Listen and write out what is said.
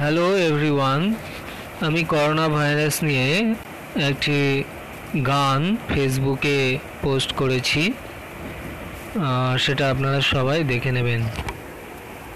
Hello everyone আমি corona virus নিয়ে একটি গান ফেসবুকে পোস্ট করেছি। সেটা আপনারা সবাই দেখে নেবেন।